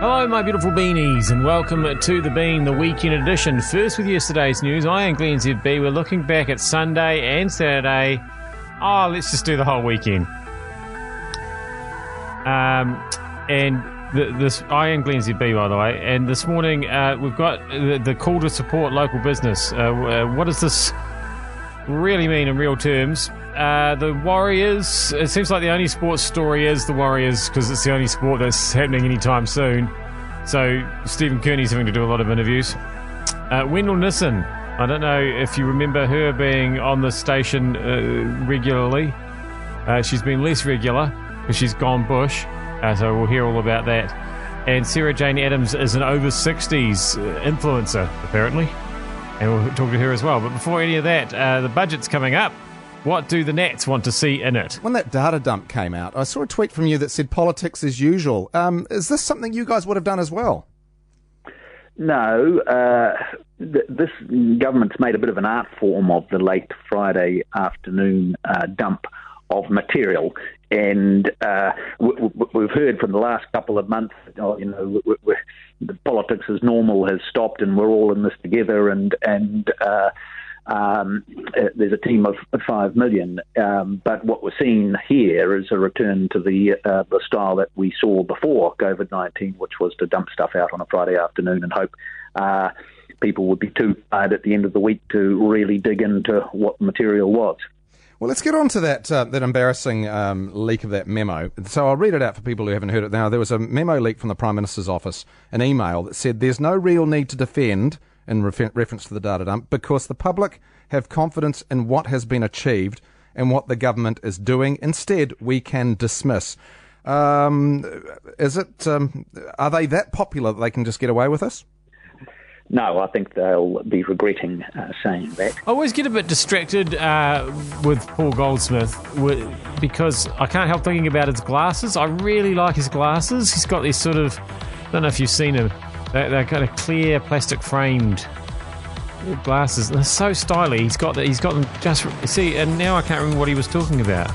Hello, my beautiful beanies, and welcome to the Bean, the weekend edition. First, with yesterday's news, I am Glenn ZB. We're looking back at Sunday and Saturday. Oh, let's just do the whole weekend. Um, and the, this, I am Glenn ZB, by the way. And this morning, uh, we've got the, the, call to support local business. Uh, uh, what does this really mean in real terms? Uh, the Warriors. It seems like the only sports story is the Warriors because it's the only sport that's happening anytime soon. So Stephen Kearney's having to do a lot of interviews. Uh, Wendyl Nissen. I don't know if you remember her being on the station uh, regularly. Uh, she's been less regular because she's gone bush. Uh, so we'll hear all about that. And Sarah Jane Adams is an over 60s influencer, apparently. And we'll talk to her as well. But before any of that, the budget's coming up. What do the Nats want to see in it? When that data dump came out, I saw a tweet from you that said politics as usual. Um, is this something you guys would have done as well? No, uh, th- this government's made a bit of an art form of the late Friday afternoon uh, dump of material. And uh, we, have heard from the last couple of months, oh, you know, we, we, the politics as normal has stopped, and we're all in this together, and and uh, um, uh, there's a team of five million, um, but what we're seeing here is a return to the uh, the style that we saw before COVID nineteen, which was to dump stuff out on a Friday afternoon and hope uh, people would be too tired at the end of the week to really dig into what material was. Well, let's get on to that uh, that embarrassing um, leak of that memo. So I'll read it out for people who haven't heard it now. There was a memo leak from the Prime Minister's office, an email that said there's no real need to defend in refer- reference to the data dump because the public have confidence in what has been achieved and what the government is doing. Instead, we can dismiss. Um, is it? Um, are they that popular that they can just get away with this? No, I think they'll be regretting uh, saying that. I always get a bit distracted uh, with Paul Goldsmith because I can't help thinking about his glasses. I really like his glasses. He's got these sort of, I don't know if you've seen him, they're, they're kind of clear plastic framed glasses. They're so stylish. He's got that. He's got them just see. And now I can't remember what he was talking about.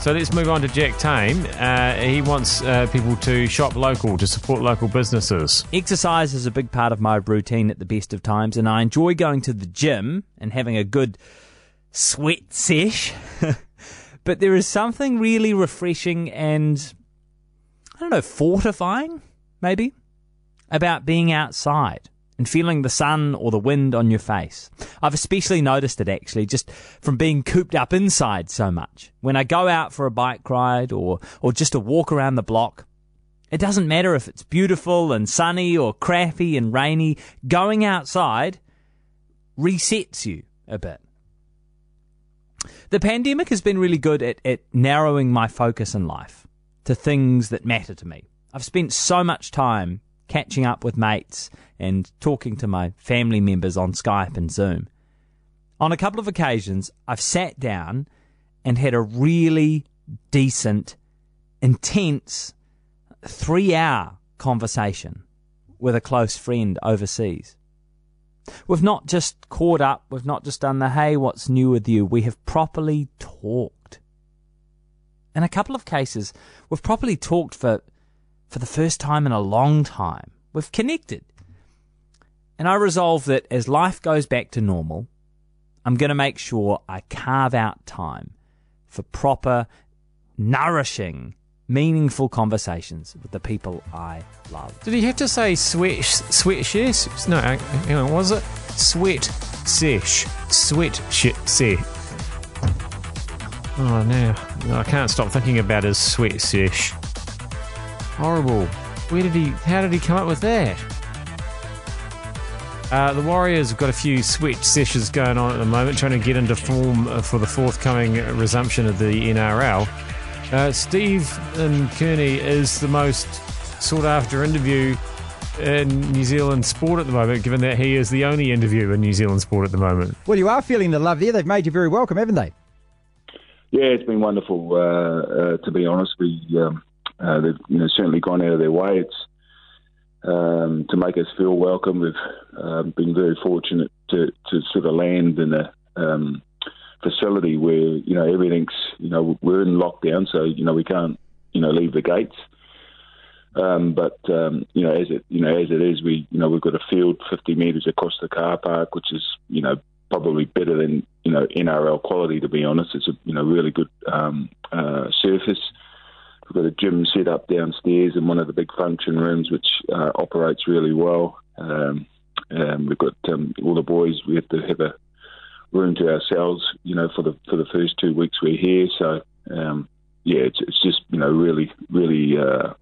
So let's move on to Jack Tame. Uh, he wants uh, people to shop local to support local businesses. Exercise is a big part of my routine at the best of times, and I enjoy going to the gym and having a good sweat sesh. but there is something really refreshing and I don't know, fortifying, maybe, about being outside and feeling the sun or the wind on your face. I've especially noticed it actually just from being cooped up inside so much. When I go out for a bike ride or, or just a walk around the block, it doesn't matter if it's beautiful and sunny or crappy and rainy, going outside resets you a bit. The pandemic has been really good at, at narrowing my focus in life to things that matter to me. I've spent so much time catching up with mates and talking to my family members on Skype and Zoom. On a couple of occasions, I've sat down and had a really decent, intense, three hour conversation with a close friend overseas. We've not just caught up, we've not just done the hey, what's new with you? We have properly talked. In a couple of cases, we've properly talked for for the first time in a long time. We've connected. And I resolve that as life goes back to normal, I'm going to make sure I carve out time for proper, nourishing, meaningful conversations with the people I love. Did he have to say sweat, sweat sesh? No, hang on, was it? Sweat sesh. Sweat shit sesh. Oh, no. I can't stop thinking about his sweat sesh. Horrible. Where did he? How did he come up with that? Uh, the Warriors have got a few sweat sessions going on at the moment, trying to get into form for the forthcoming resumption of the NRL. Uh, Steve and Kearney is the most sought after interview in New Zealand sport at the moment, given that he is the only interview in New Zealand sport at the moment. Well, you are feeling the love there. They've made you very welcome, haven't they? Yeah, it's been wonderful. Uh, uh to be honest, we um, uh, they've you know certainly gone out of their way. Um, to make us feel welcome. We've um, been very fortunate to, to sort of land in a um, facility where you know everything's you know we're in lockdown, so you know we can't you know leave the gates. Um, but um, you know, as it you know as it is, we you know we've got a field 50 metres across the car park, which is you know probably better than you know NRL quality. To be honest, it's a you know really good um, uh, surface. We've got a gym set up downstairs in one of the big function rooms, which uh, operates really well. Um, um, we've got um, all the boys. We have to have a room to ourselves, you know, for the for the first two weeks we're here. So um, yeah, it's it's just you know really really uh,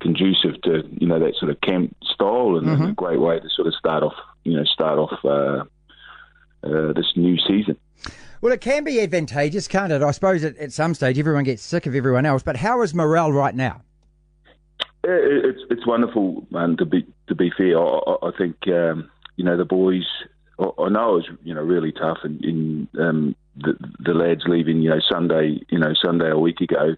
conducive to you know that sort of camp style and, Mm-hmm. a great way to sort of start off you know start off uh, uh, this new season. Well, it can be advantageous, can't it? I suppose at, at some stage everyone gets sick of everyone else. But how is morale right now? It's it's wonderful, man. To be to be fair, I, I- think um, you know the boys. I I know it was you know really tough, and in um, the the lads leaving you know Sunday you know Sunday a week ago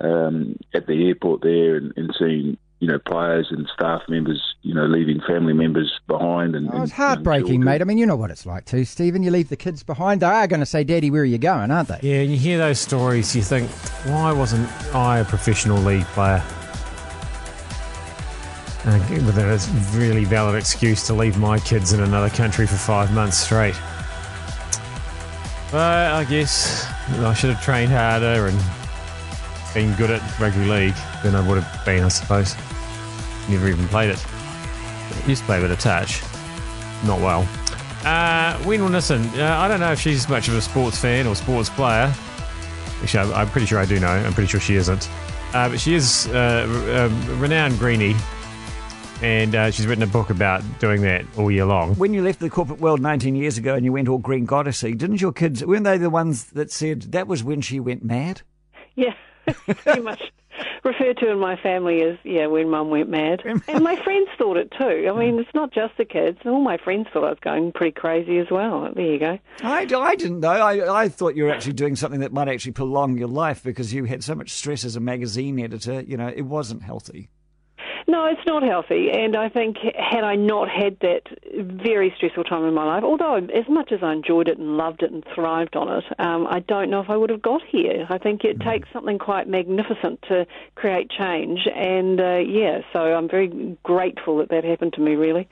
um, at the airport there, and, and seeing you know players and staff members you know leaving family members behind, and Oh, it's and- heartbreaking, mate. I mean, you know what it's like too, Stephen. You leave the kids behind. They are going to say, Daddy, where are you going, aren't they? Yeah, and you hear those stories, you think, why wasn't I a professional league player? Uh, with a really valid excuse to leave my kids in another country for five months straight. But I guess I should have trained harder and been good at rugby league than I would have been, I suppose. Never even played it. Used to play with a touch. Not well. Uh, Win Wilson, uh, I don't know if she's much of a sports fan or sports player. Actually, I'm, I'm pretty sure I do know. I'm pretty sure she isn't. Uh, but she is uh, a renowned greenie, and uh, she's written a book about doing that all year long. When you left the corporate world 19 years ago and you went all green goddessy, didn't your kids, weren't they the ones that said that was when she went mad? Yeah, pretty much referred to in my family as yeah when Mum went mad, and my friends thought it too. I mean, mm. it's not just the kids; all my friends thought I was going pretty crazy as well. There you go. I, I didn't know. I, I thought you were actually doing something that might actually prolong your life because you had so much stress as a magazine editor. You know, it wasn't healthy. No, it's not healthy, and I think had I not had that very stressful time in my life, although as much as I enjoyed it and loved it and thrived on it, um, I don't know if I would have got here. I think it takes something quite magnificent to create change, and uh, yeah, so I'm very grateful that that happened to me. Really.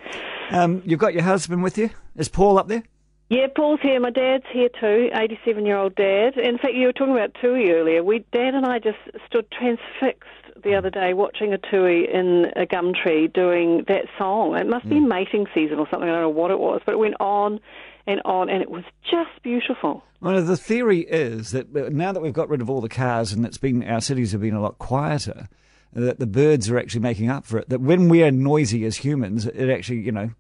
Um, you've got your husband with you. Is Paul up there? Yeah, Paul's here. My dad's here too, 87 year old dad. In fact, you were talking about Tui earlier. We, Dad and I just stood transfixed the other day watching a Tui in a gum tree doing that song. It must be mating season or something. I don't know what it was, but it went on and on, and it was just beautiful. Well, the theory is that uh, now that we've got rid of all the cars and it's been our cities have been a lot quieter, that the birds are actually making up for it. That when we are noisy as humans, it actually, you know,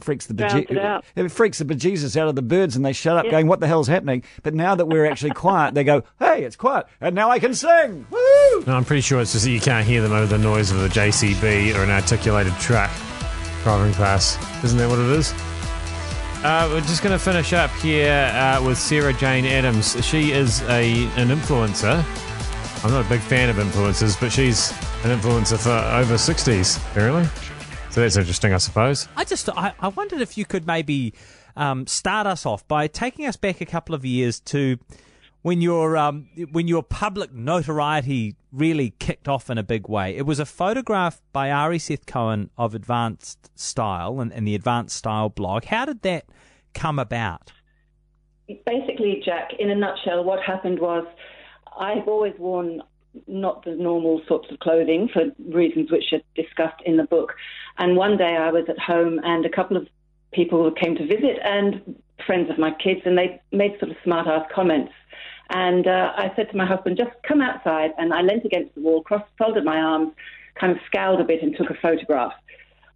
freaks the Drowns it it freaks the bejesus out of the birds, and they shut up, going, "What the hell's happening?" But now that we're actually quiet, they go, "Hey, it's quiet, and now I can sing." Woo! No, I'm pretty sure it's just that you can't hear them over the noise of a JCB or an articulated truck driving past. Isn't that what it is? Uh, we're just going to finish up here uh, with Sarah Jane Adams. She is a an influencer. I'm not a big fan of influencers, but she's an influencer for over 60s, apparently. So that's interesting, I suppose. I just I, I wondered if you could maybe um, start us off by taking us back a couple of years to when your um, when your public notoriety really kicked off in a big way. It was a photograph by Ari Seth Cohen of Advanced Style and, and the Advanced Style blog. How did that come about? basically, Jack, in a nutshell, what happened was I've always worn not the normal sorts of clothing for reasons which are discussed in the book. And one day I was at home and a couple of people came to visit and friends of my kids, and they made sort of smart ass comments. And uh, I said to my husband, just come outside. And I leant against the wall, cross folded my arms, kind of scowled a bit, and took a photograph,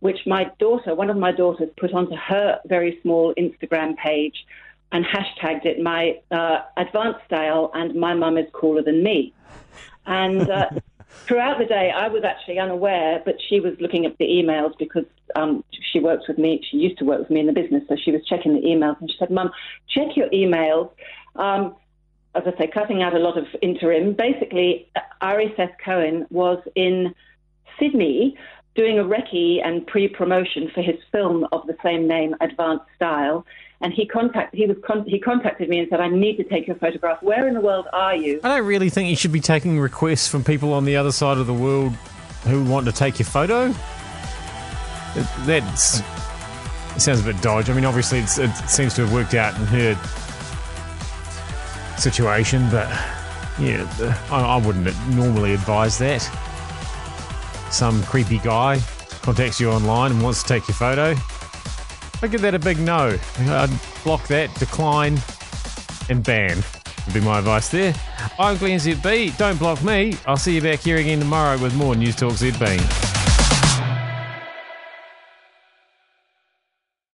which my daughter, one of my daughters, put onto her very small Instagram page and hashtagged it my uh, advanced style and my mum is cooler than me. And uh, throughout the day, I was actually unaware, but she was looking at the emails because um, she works with me. She used to work with me in the business, so she was checking the emails. And she said, "Mum, check your emails." Um, as I say, cutting out a lot of interim. Basically, Ari Seth Cohen was in Sydney doing a recce and pre-promotion for his film of the same name, Advanced Style. And he he was con- he contacted me and said, "I need to take your photograph. Where in the world are you?" I don't really think you should be taking requests from people on the other side of the world who want to take your photo. That's it sounds a bit dodgy. I mean, obviously it seems to have worked out in her situation, but yeah, I, I wouldn't normally advise that. Some creepy guy contacts you online and wants to take your photo. I give that a big no. I'd block that, decline, and ban. Would be my advice there. I'm Glenn ZB. Don't block me. I'll see you back here again tomorrow with more News Talk ZB.